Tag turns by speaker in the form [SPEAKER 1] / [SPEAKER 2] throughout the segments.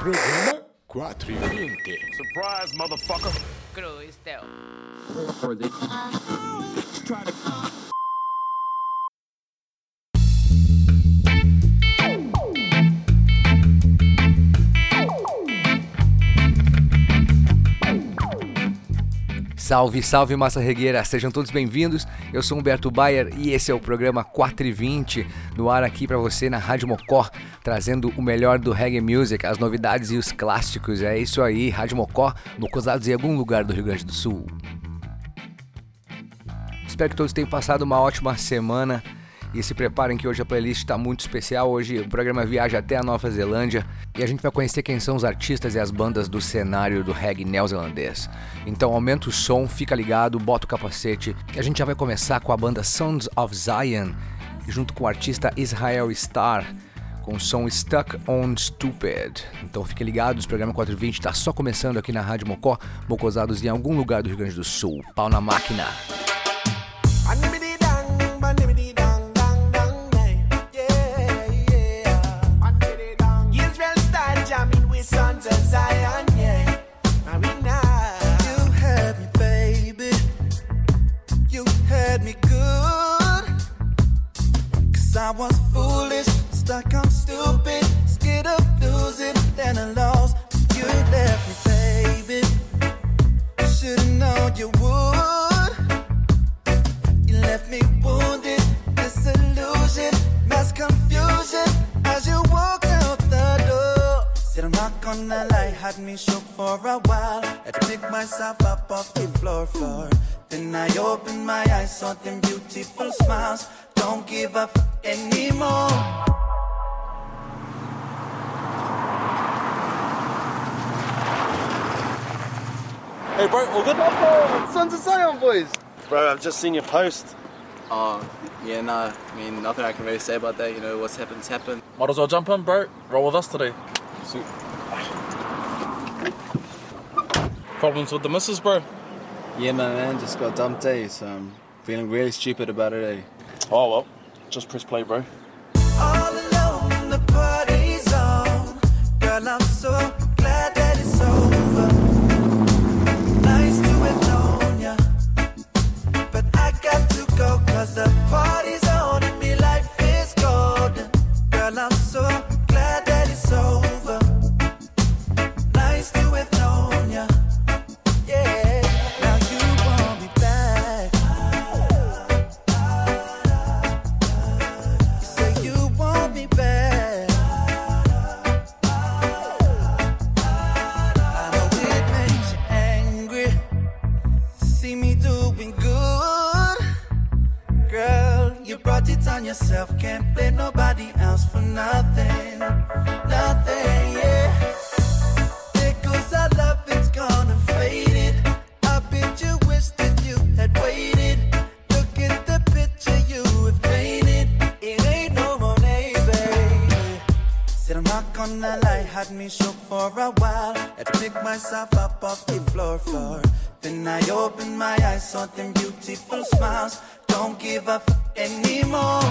[SPEAKER 1] Programa 420.
[SPEAKER 2] Surprise, motherfucker.
[SPEAKER 3] Salve, salve massa regueira, sejam todos bem-vindos. Eu sou Humberto Bayer e esse é o programa 420 no ar aqui para você na Rádio Mocó, trazendo o melhor do reggae music, as novidades e os clássicos. É isso aí, Rádio Mocó, mocosados em algum lugar do Rio Grande do Sul. Espero que todos tenham passado uma ótima semana e se preparem que hoje a playlist está muito especial. Hoje o programa viaja até a Nova Zelândia e a gente vai conhecer quem são os artistas e as bandas do cenário do reggae neozelandês. Então aumenta o som, fica ligado, bota o capacete. A gente já vai começar com a banda Sons of Zion, junto com o artista Israel Star com o som Stuck on Stupid. Então fique ligado, o programa 420 está só começando aqui na Rádio Mocó, mocosados em algum lugar do Rio Grande do Sul. Pau na máquina.
[SPEAKER 4] I was foolish, stuck on stupid, scared of losing, then I lost. Pick up off the floor, floor. Then I opened my eyes, saw them beautiful smiles. Don't give up anymore.
[SPEAKER 5] Hey, bro, all good?
[SPEAKER 6] Sons of Zion boys.
[SPEAKER 5] Bro, I've just seen your post.
[SPEAKER 6] Oh, yeah, nah. I mean, nothing I can really say about that. You know, what's happened's happened.
[SPEAKER 5] Might as well jump in, bro. Roll with us today. Sweet. Problems with the missus, bro?
[SPEAKER 6] Yeah, my man, just got dumped, eh? So I'm feeling really stupid about it, eh?
[SPEAKER 5] Oh, well. Just press play, bro.
[SPEAKER 4] All alone, the party's on. Girl, I'm so glad that it's over. Nice to have known ya. But I got to go, cause the party's you brought it on yourself. Can't blame nobody else for nothing. Nothing, yeah. Goes our love, it's gone and faded. I bet you wish that you had waited. Look at the picture you have painted. It ain't no more, baby. Said I'm not gonna lie, had me shook for a while. Had to pick myself up off the floor, floor. Then I opened my eyes, saw them beautiful smiles. Don't give up anymore.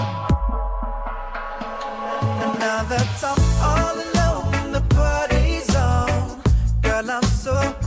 [SPEAKER 4] Now that I'm all alone, the party's on. Girl, I'm so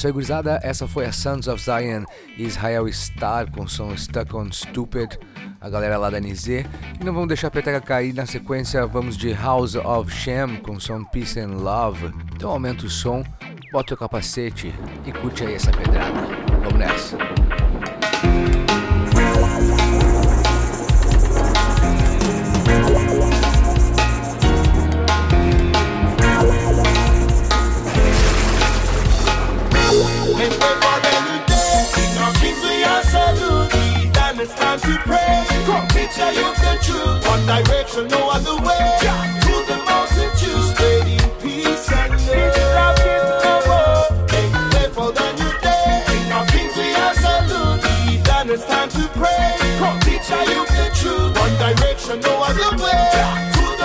[SPEAKER 3] isso aí, gurizada. Essa foi a Sons of Zion Israel Star com o som Stuck on Stupid, a galera lá da NZ. E não vamos deixar a peteca cair. Na sequência, vamos de House of Sham com o som Peace and Love. Então aumenta o som, bota o capacete e curte aí essa pedrada. Vamos nessa.
[SPEAKER 7] For new day. King of kings, we it's time to pray. Come teach your youth the truth. One direction, no other way. To the peace and love. For the new day. King of kings, we it's time to pray. Come teach your the truth. One direction, no other way.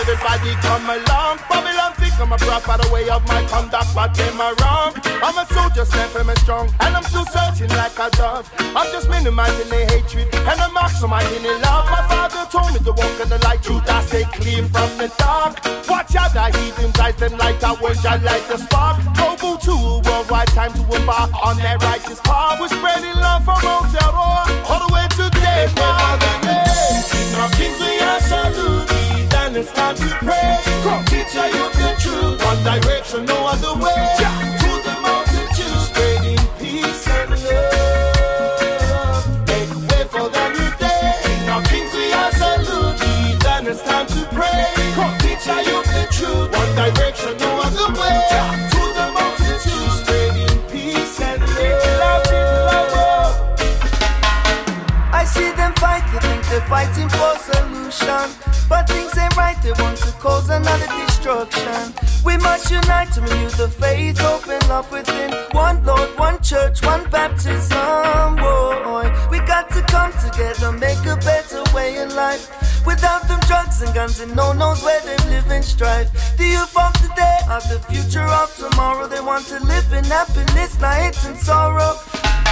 [SPEAKER 7] Everybody come along. Babylon think I'm a prop by the way of my conduct, but them are wrong. I'm a soldier, stand firm and strong, and I'm still searching like a dove. I'm just minimizing the hatred, and I'm maximizing the love. My father told me to walk in the light, truth I stay clear from the dark. Watch out, the heathens eyes them like a wedge, I like the spark. Global to a worldwide time to embark on that righteous path. We're spreading love from Hotel all the way to of kings, we are salute. Then it's time to pray. Come teach our youth the truth. One direction, no other way. To the multitude, spreading peace and love. Make way for the new day. King of kings, we are salute. Then it's time to pray. Come teach our youth the truth. One direction, no other way. To the multitude, spreading peace and love.
[SPEAKER 4] I see them fight, they think they're fighting for solution. But things ain't right, they want to cause another destruction. We must unite to renew the faith, open up within one Lord, one church, one baptism. We got to come together, make a better way in life. Without them drugs and guns and no knows where they live in strife. The youth of today are the future of tomorrow. They want to live in happiness, not hate and sorrow.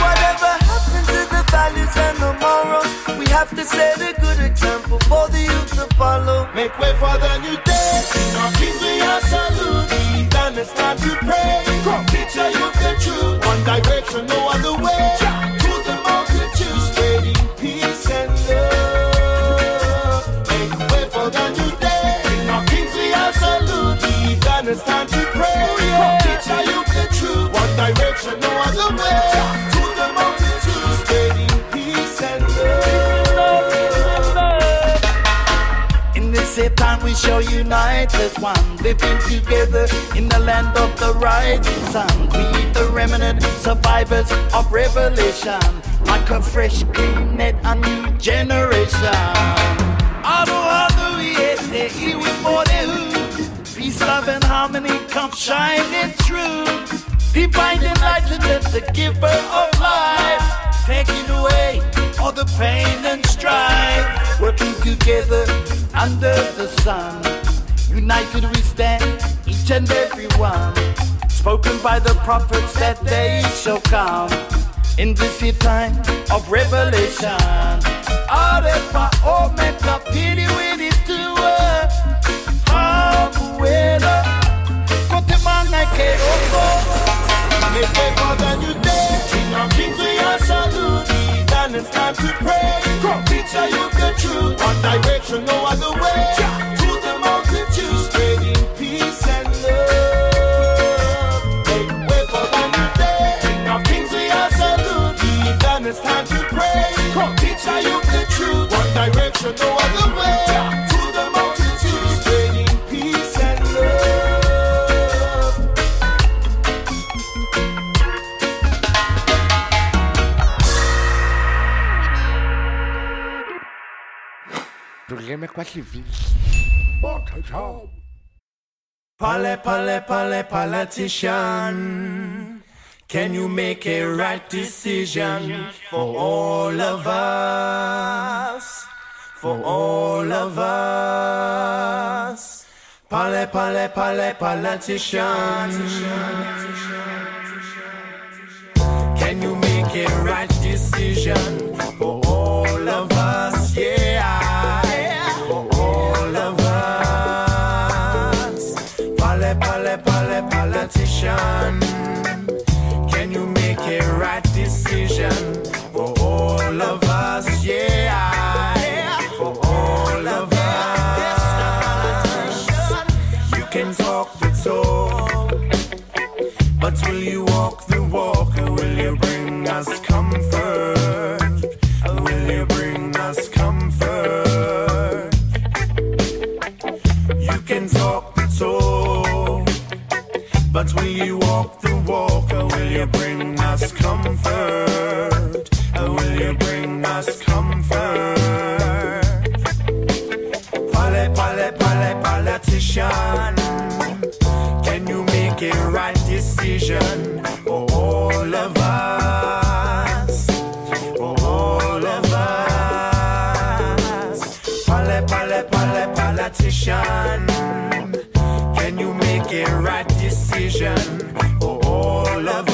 [SPEAKER 4] Whatever happened to the values and the morals? We have to set a good example for the youth to follow.
[SPEAKER 7] Make way for the new day. King of kings, we are salute. Then it's time to pray. Come teach our youth the truth. One direction, no other way. To the multitude, spreading peace and love. Make way for the new day. King of kings, we are salute. Then it's time to
[SPEAKER 2] Same time we shall unite as one, living together in the land of the rising sun. We the remnant survivors of revelation, like a fresh green net, a new generation. Peace, love, and harmony come shining through. Divine enlightenment, the giver of life, taking away all the pain and strife. Working together under the sun, united we stand, each and every one. Spoken by the prophets that they shall come. In this here time of revelation. Arepa omeka pili wini tuwe Habuela Kotemanga keroko
[SPEAKER 7] Make way for the new Then it's time to pray. Come teach our youth the truth. One direction, no other way. To the multitude, spreading peace and love. Make way for the new day. King of kings, we are salute. It's time to pray. Come teach our youth
[SPEAKER 1] Programa 420. Bota tchau.
[SPEAKER 7] Pale, pale, pale, politician. Can you make a right decision for all of us? For all of us. Pale, pale, pale, politician. Can you make a right decision for all of us?
[SPEAKER 8] Comfort? Will you bring us comfort? You can talk the talk, but will you walk the walk? Will you bring us comfort? Or will you bring us comfort? Pale, pale, pale, politician. Can you make a right decision Pale, pale, pale, politician. Can you make a right decision for all of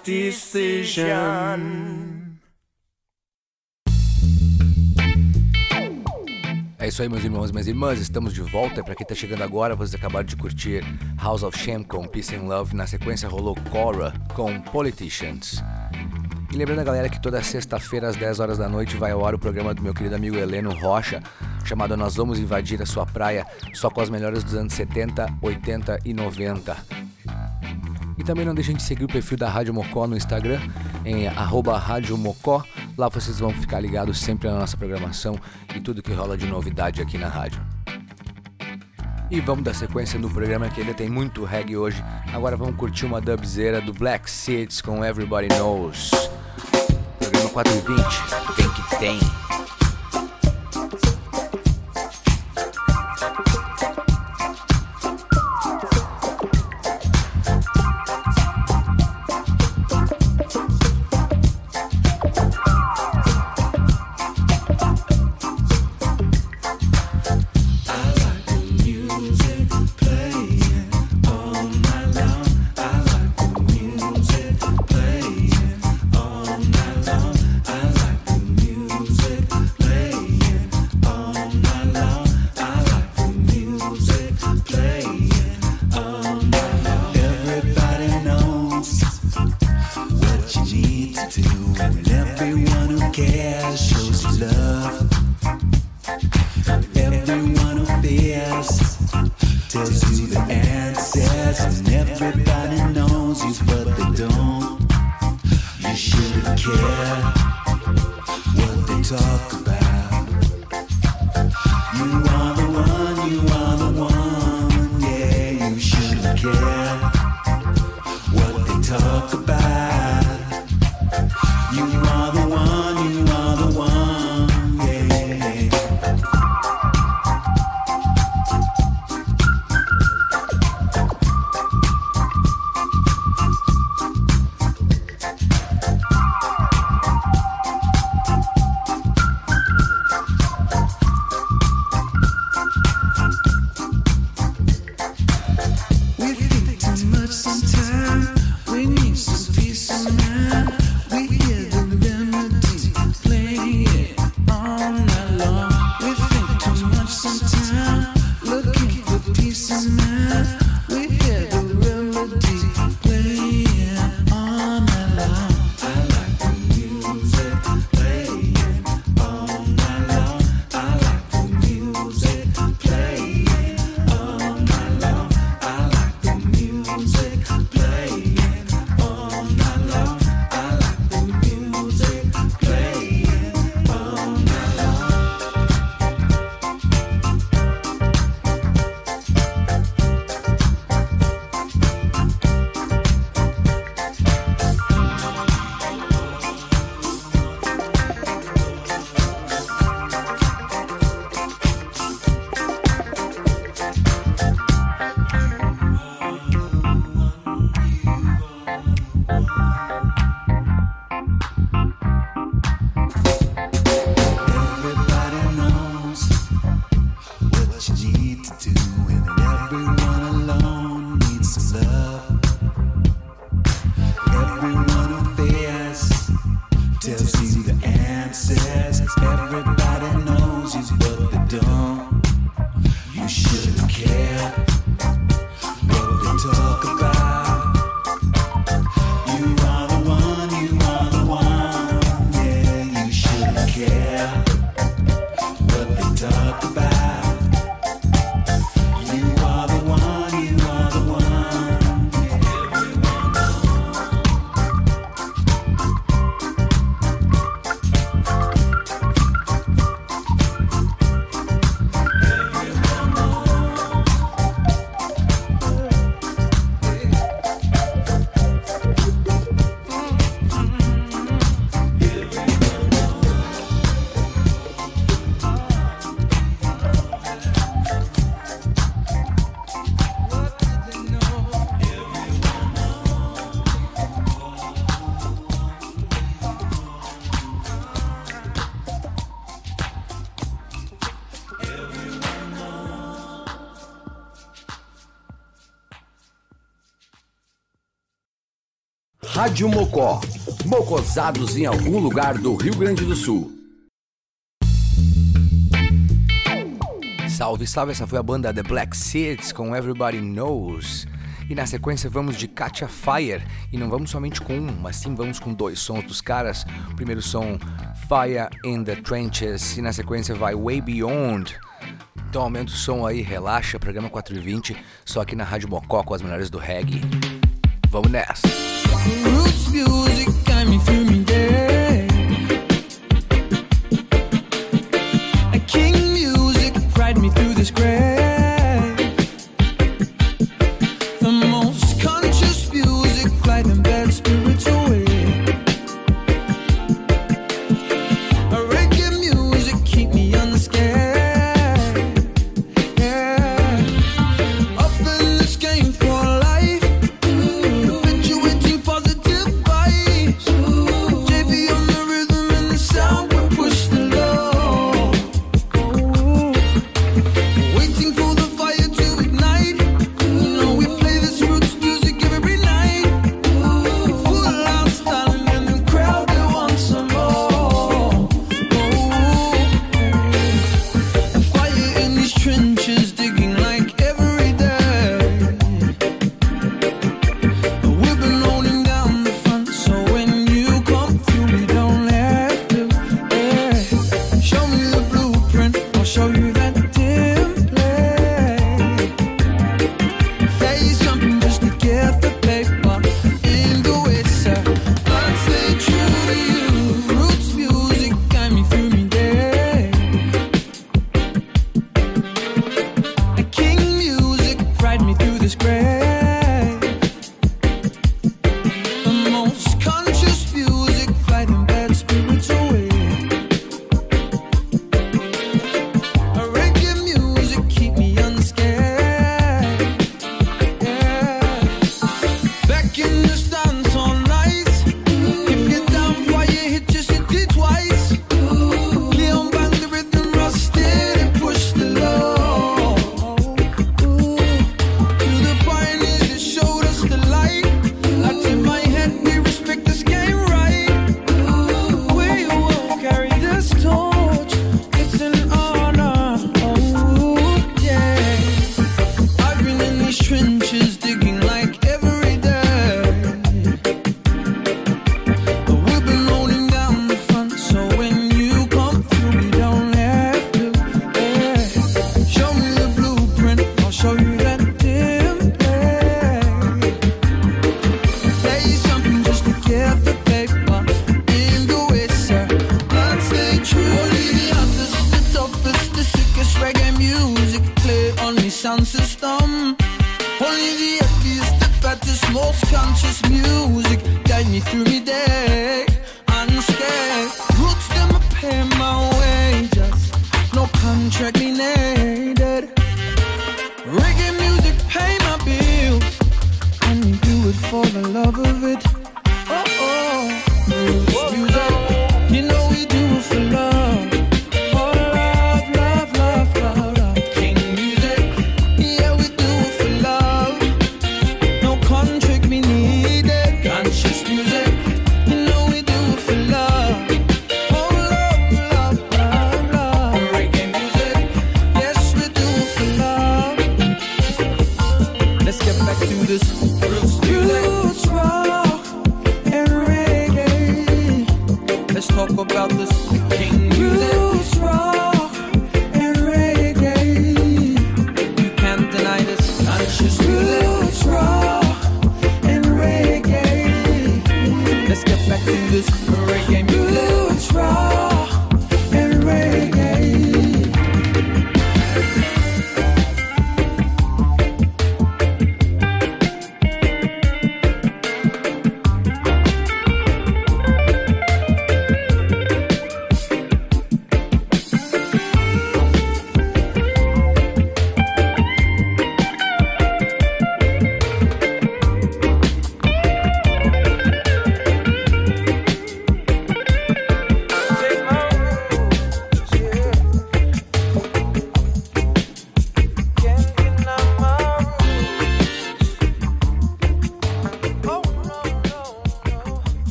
[SPEAKER 8] decision?
[SPEAKER 3] É isso aí, meus irmãos e minhas irmãs, estamos de volta. E pra quem tá chegando agora, vocês acabaram de curtir House of Shame com Peace and Love. Na sequência rolou Cora com Politicians. E lembrando a galera que toda sexta-feira às 10 horas da noite vai ao ar o programa do meu querido amigo Heleno Rocha, chamado Nós Vamos Invadir a Sua Praia, só com as melhores dos anos 70, 80 e 90. E também não deixem de seguir o perfil da Rádio Mocó no Instagram, em Rádio Mocó. Lá vocês vão ficar ligados sempre na nossa programação e tudo que rola de novidade aqui na rádio. E vamos dar sequência no programa que ainda tem muito reggae hoje. Agora vamos curtir uma dubzeira do Black Seeds com Everybody Knows. Programa 420, vem que tem.
[SPEAKER 9] To the end.
[SPEAKER 10] Rádio Mocó. Mocosados em algum lugar do Rio Grande do Sul.
[SPEAKER 3] Salve, salve, essa foi a banda The Black Seeds com Everybody Knows. E na sequência vamos de Katia Fire. E não vamos somente com um, mas sim vamos com dois sons dos caras. O primeiro som Fire in the Trenches. E na sequência vai Way Beyond. Então aumenta o som aí, relaxa. Programa 420, só aqui na Rádio Mocó com as melhores do reggae. Vamos nessa!
[SPEAKER 9] music got me
[SPEAKER 11] fuming.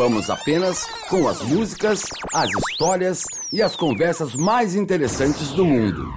[SPEAKER 11] vamos apenas com as músicas, as histórias e as conversas mais interessantes do mundo.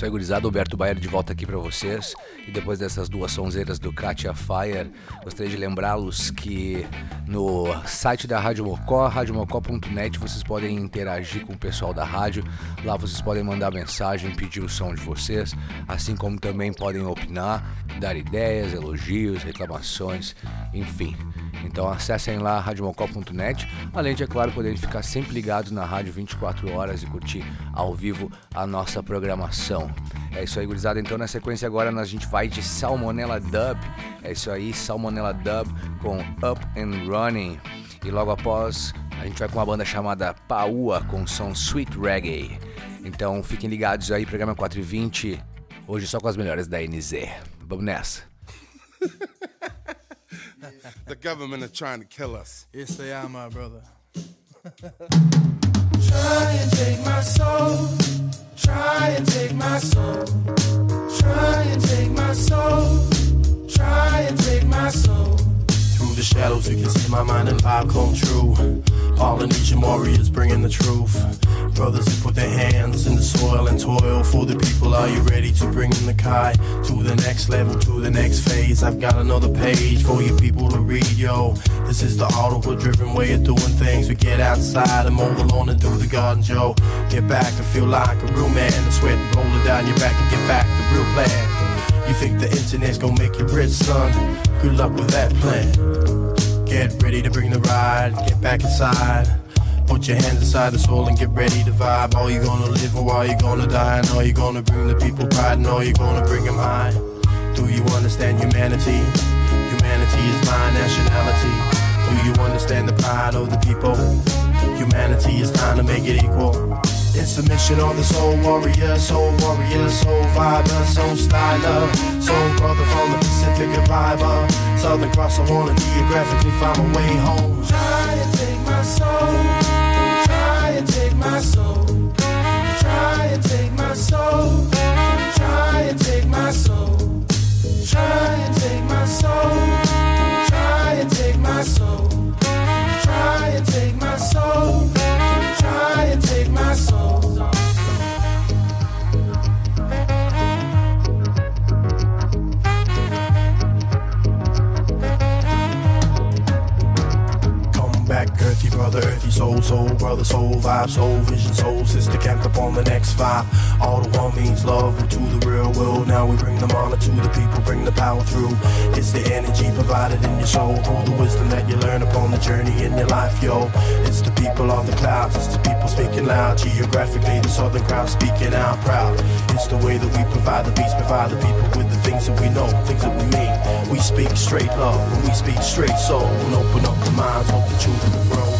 [SPEAKER 3] Isso aí, gurizada. Alberto Baier de volta aqui para vocês. E depois dessas duas sonzeiras do Katia Fire, gostaria de lembrá-los que no site da Rádio Mocó, radiomocó.net, vocês podem interagir com o pessoal da rádio. Lá vocês podem mandar mensagem, pedir o som de vocês, assim como também podem opinar, dar ideias, elogios, reclamações, enfim. Então acessem lá radiomocó.net, além de, é claro, poderem ficar sempre ligados na rádio 24 horas e curtir ao vivo a nossa programação. É isso aí, gurizada. Então, na sequência agora, a gente vai de Salmonella Dub. É isso aí, Salmonella Dub com Up and Running. E logo após, a gente vai com uma banda chamada Paua com som Sweet Reggae. Então, fiquem ligados aí, programa 420. Hoje só com as melhores da NZ. Vamos nessa.
[SPEAKER 1] The government is trying to kill us.
[SPEAKER 12] Yes, they are, my brother.
[SPEAKER 4] Try and take my soul. Try and take my soul. Try and take my soul. Try and take my soul.
[SPEAKER 12] Through the shadows, you can see my mind and vibe come true. Polynesian warriors bringing the truth. Brothers who put their hands in the soil and toil for the people. Are you ready to bring in the Kai to the next level, to the next phase? I've got another page for you people to read, yo. This is the Ottawa driven way of doing things. We get outside and mow the lawn and do the garden, Joe. Get back and feel like a real man. The sweat rolling down your back and get back the real plan. You think the internet's gonna make you rich, son? Good luck with that plan. Get ready to bring the ride, get back inside. Put your hands inside the soul and get ready to vibe. All you gonna live or are you gonna die? And are you gonna bring the people pride? And all you gonna bring them high? Do you understand humanity? Humanity is my nationality. Do you understand the pride of the people? Humanity is time to make it equal. It's a mission on the soul warrior, soul warrior, soul viber, soul styler, soul brother from the Pacific Reviver. Southern Cross, I wanna geographically find my way home.
[SPEAKER 4] Try and take my soul. Try and take my soul. Try and take my soul. Try and take my soul. Try and take my soul. Try and take my soul.
[SPEAKER 12] Back, earthy brother, earthy soul, soul brother, soul vibe, soul vision, soul sister, camped up on the next vibe. All the one means love to the real world. Now we bring the honor to the people, bring the power through. It's the energy provided in your soul, through the wisdom that you learn upon the journey in your life, yo. It's the people of the clouds, it's the people speaking loud. Geographically, the southern crowd speaking out proud. It's the way that we provide the beats, provide the people with things that we know, things that we mean. We speak straight love, when we speak straight soul, and open up the minds, hope the children will grow.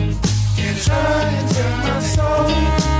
[SPEAKER 4] Trying to my soul.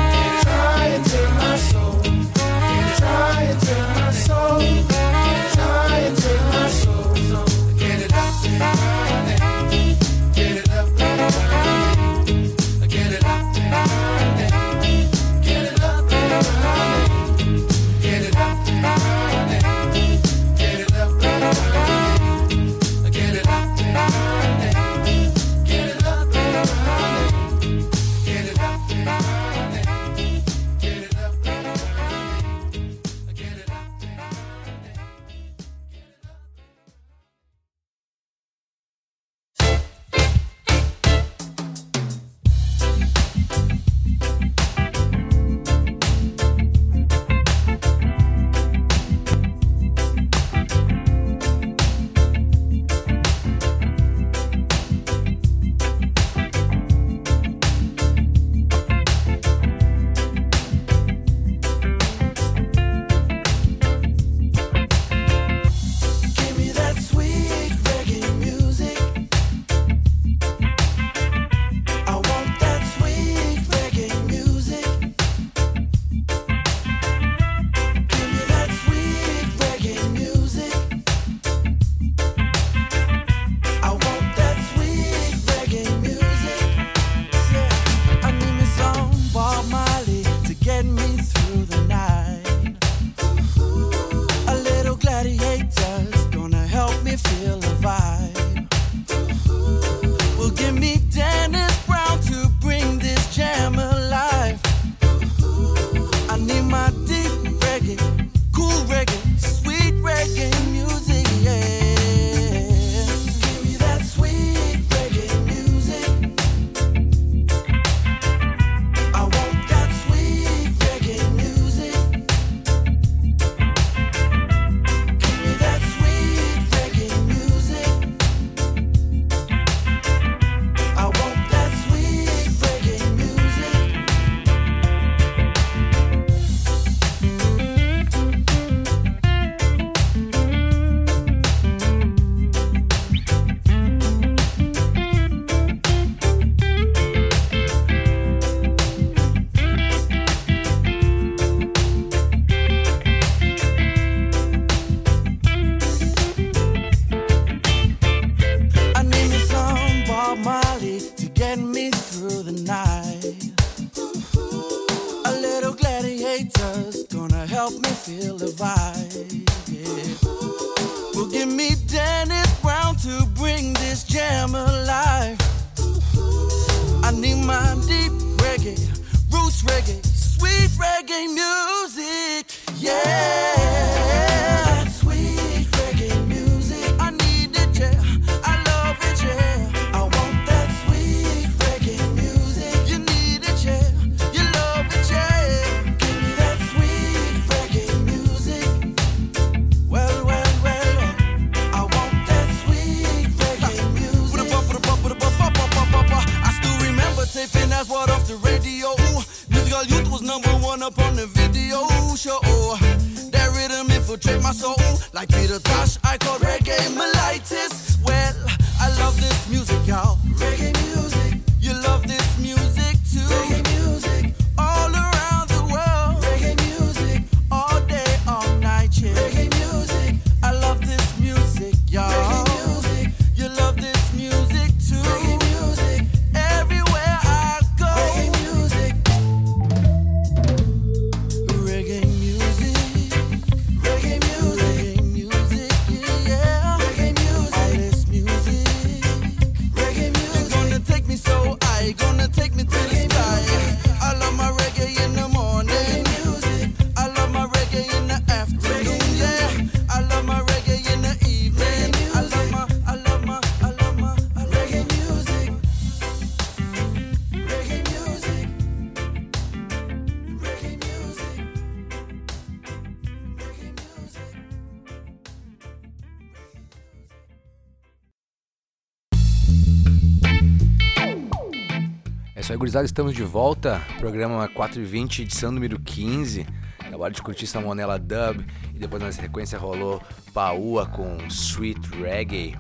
[SPEAKER 3] Gurizada, estamos de volta. Programa 420, edição número 15. Acabaram de curtir Salmonella Dub e depois na sequência rolou Paua com Sweet Reggae.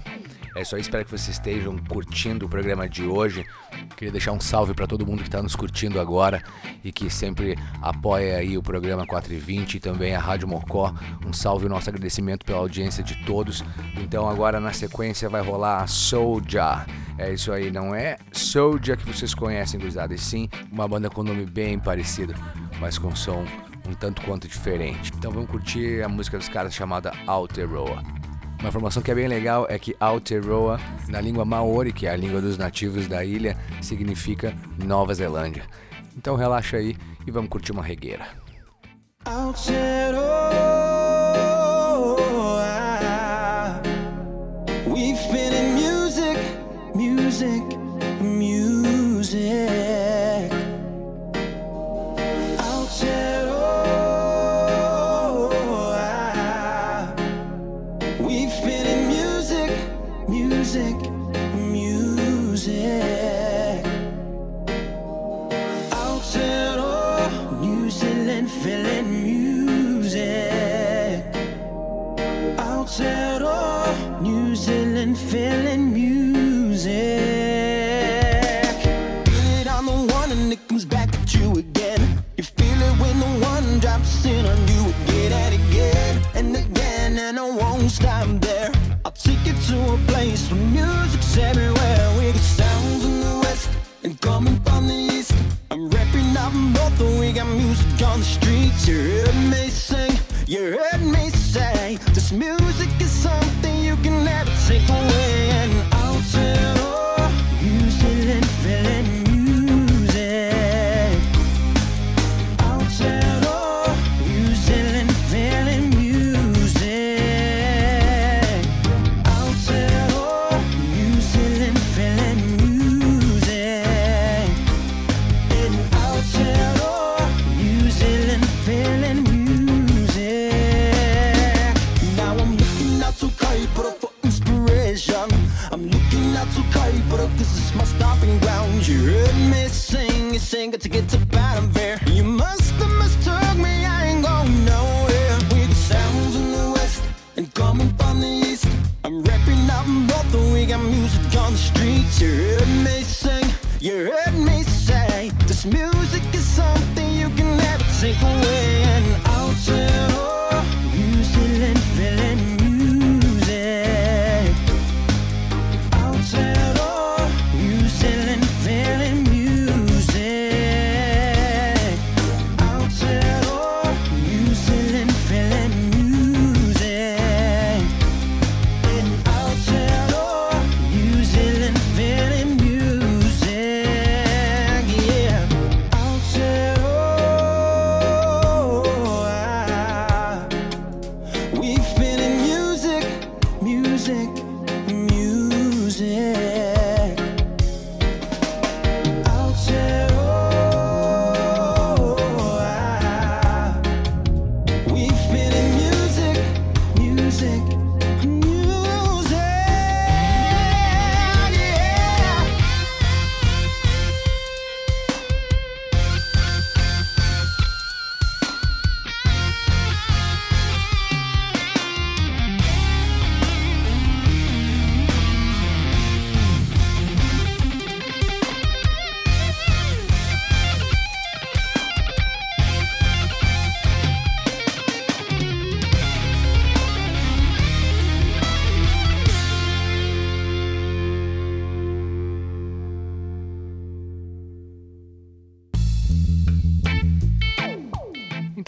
[SPEAKER 3] É isso aí, espero que vocês estejam curtindo o programa de hoje. Queria deixar um salve para todo mundo que está nos curtindo agora e que sempre apoia aí o programa 420 e também a Rádio Mocó. Um salve e nosso agradecimento pela audiência de todos. Então agora na sequência vai rolar a Soulja. É isso aí, não é Soulja que vocês conhecem, gurizada, e sim uma banda com nome bem parecido, mas com som um tanto quanto diferente. Então vamos curtir a música dos caras chamada Aotearoa. Uma informação que é bem legal é que Aotearoa, na língua Maori, que é a língua dos nativos da ilha, significa Nova Zelândia. Então relaxa aí e vamos curtir uma regueira.
[SPEAKER 4] I, we've been in music, music. And I won't stop there. I'll take you to a place where music's everywhere. We got sounds in the west and coming from the east. I'm rapping up both, and we got music on the streets. You heard me sing, you heard me say, this music is something you can never take away. To get to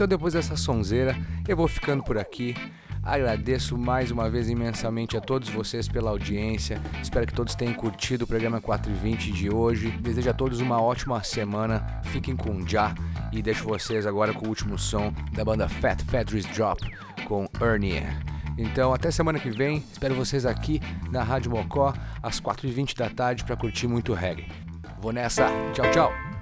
[SPEAKER 3] Então, depois dessa sonzeira, eu vou ficando por aqui. Agradeço mais uma vez imensamente a todos vocês pela audiência. Espero que todos tenham curtido o programa 420 de hoje. Desejo a todos uma ótima semana. Fiquem com Já e deixo vocês agora com o último som da banda Fat Fedris Drop com Ernie. Então, até semana que vem. Espero vocês aqui na Rádio Mocó às 4h20 da tarde para curtir muito reggae. Vou nessa. Tchau, tchau.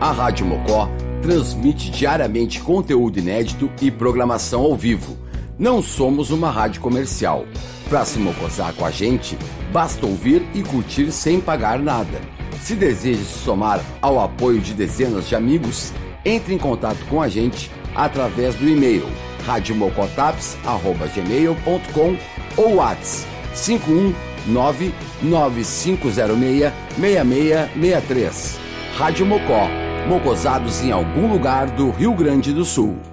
[SPEAKER 10] A Rádio Mocó transmite diariamente conteúdo inédito e programação ao vivo. Não somos uma rádio comercial. Para se mocosar com a gente, basta ouvir e curtir sem pagar nada. Se deseja se somar ao apoio de dezenas de amigos, entre em contato com a gente através do e-mail radiomocotaps.gmail.com ou WhatsApp 519 9506 6663. Rádio Mocó, mocosados em algum lugar do Rio Grande do Sul.